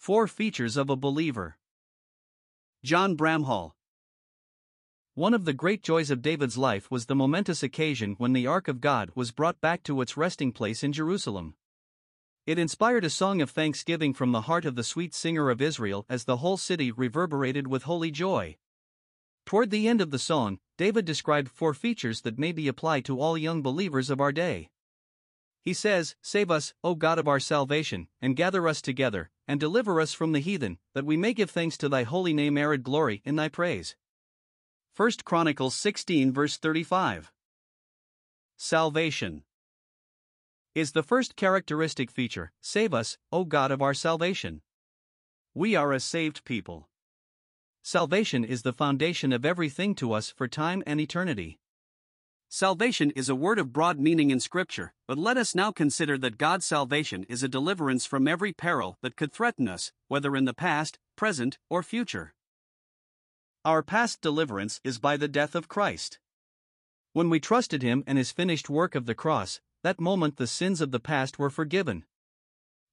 Four features of a believer. John Bramhall. One of the great joys of David's life was the momentous occasion when the Ark of God was brought back to its resting place in Jerusalem. It inspired a song of thanksgiving from the heart of the sweet singer of Israel as the whole city reverberated with holy joy. Toward the end of the song, David described four features that may be applied to all young believers of our day. He says, Save us, O God of our salvation, and gather us together, and deliver us from the heathen, that we may give thanks to thy holy name arid glory in thy praise. 1 Chronicles 16 verse 35. Salvation is the first characteristic feature, save us, O God of our salvation. We are a saved people. Salvation is the foundation of everything to us for time and eternity. Salvation is a word of broad meaning in Scripture, but let us now consider that God's salvation is a deliverance from every peril that could threaten us, whether in the past, present, or future. Our past deliverance is by the death of Christ. When we trusted Him and His finished work of the cross, that moment the sins of the past were forgiven.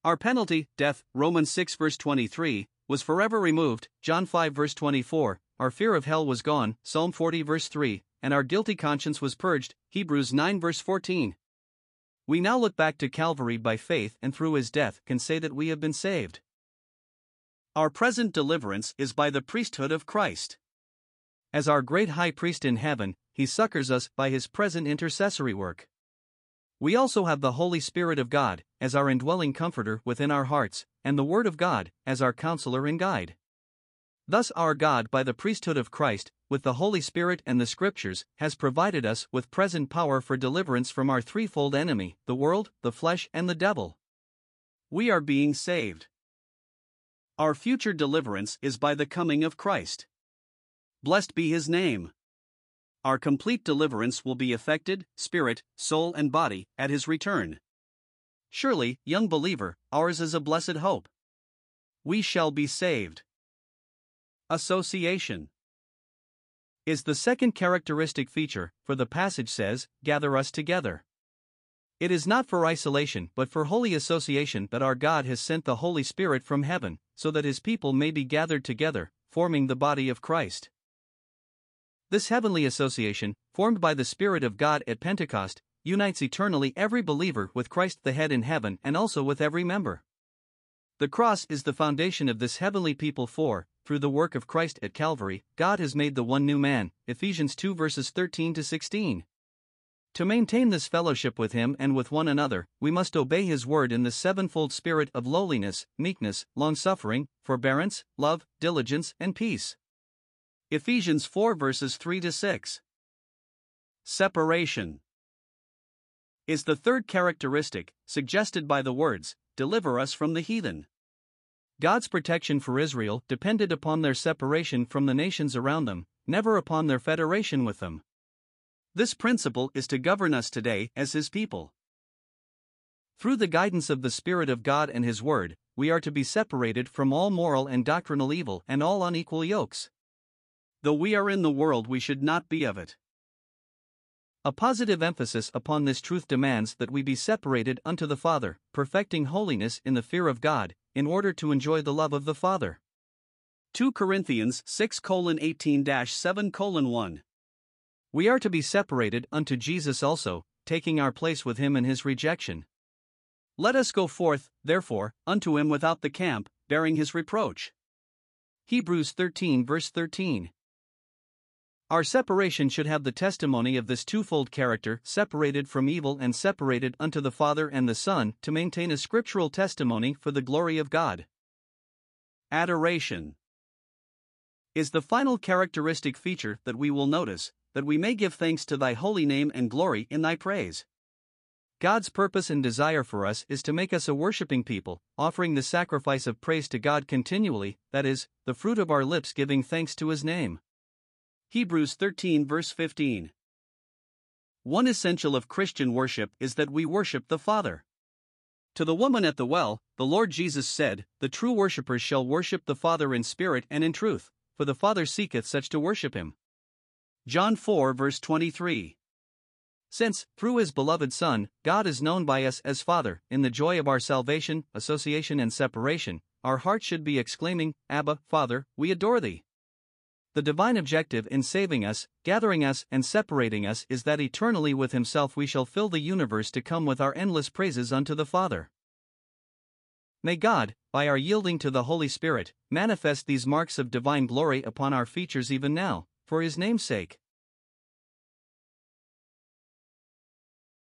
Our penalty, death, Romans 6 verse 23, was forever removed, John 5 verse 24, our fear of hell was gone, Psalm 40 verse 3, and our guilty conscience was purged. Hebrews 9 verse 14. We now look back to Calvary by faith and through his death can say that we have been saved. Our present deliverance is by the priesthood of Christ. As our great high priest in heaven, he succors us by his present intercessory work. We also have the Holy Spirit of God as our indwelling comforter within our hearts, and the Word of God as our counselor and guide. Thus, our God, by the priesthood of Christ, with the Holy Spirit and the Scriptures, has provided us with present power for deliverance from our threefold enemy the world, the flesh, and the devil. We are being saved. Our future deliverance is by the coming of Christ. Blessed be his name. Our complete deliverance will be effected, spirit, soul, and body, at his return. Surely, young believer, ours is a blessed hope. We shall be saved. Association is the second characteristic feature, for the passage says, Gather us together. It is not for isolation but for holy association that our God has sent the Holy Spirit from heaven, so that his people may be gathered together, forming the body of Christ. This heavenly association, formed by the Spirit of God at Pentecost, unites eternally every believer with Christ the head in heaven and also with every member. The cross is the foundation of this heavenly people for, through the work of Christ at Calvary, God has made the one new man. Ephesians 2 verses 13 to 16. To maintain this fellowship with Him and with one another, we must obey His word in the sevenfold spirit of lowliness, meekness, longsuffering, forbearance, love, diligence, and peace. Ephesians 4 verses 3 to 6. Separation is the third characteristic suggested by the words, Deliver us from the heathen. God's protection for Israel depended upon their separation from the nations around them, never upon their federation with them. This principle is to govern us today as His people. Through the guidance of the Spirit of God and His Word, we are to be separated from all moral and doctrinal evil and all unequal yokes. Though we are in the world, we should not be of it. A positive emphasis upon this truth demands that we be separated unto the Father, perfecting holiness in the fear of God, in order to enjoy the love of the Father. 2 Corinthians 6 18 7 1. We are to be separated unto Jesus also, taking our place with him in his rejection. Let us go forth, therefore, unto him without the camp, bearing his reproach. Hebrews 13 verse 13. Our separation should have the testimony of this twofold character, separated from evil and separated unto the Father and the Son, to maintain a scriptural testimony for the glory of God. Adoration is the final characteristic feature that we will notice, that we may give thanks to thy holy name and glory in thy praise. God's purpose and desire for us is to make us a worshiping people, offering the sacrifice of praise to God continually, that is, the fruit of our lips giving thanks to his name. Hebrews 13 verse 15. One essential of Christian worship is that we worship the Father. To the woman at the well, the Lord Jesus said, The true worshippers shall worship the Father in spirit and in truth, for the Father seeketh such to worship him. John 4 verse 23. Since, through his beloved Son, God is known by us as Father, in the joy of our salvation, association, and separation, our hearts should be exclaiming, Abba, Father, we adore thee. The divine objective in saving us, gathering us, and separating us is that eternally with Himself we shall fill the universe to come with our endless praises unto the Father. May God, by our yielding to the Holy Spirit, manifest these marks of divine glory upon our features even now, for His name's sake.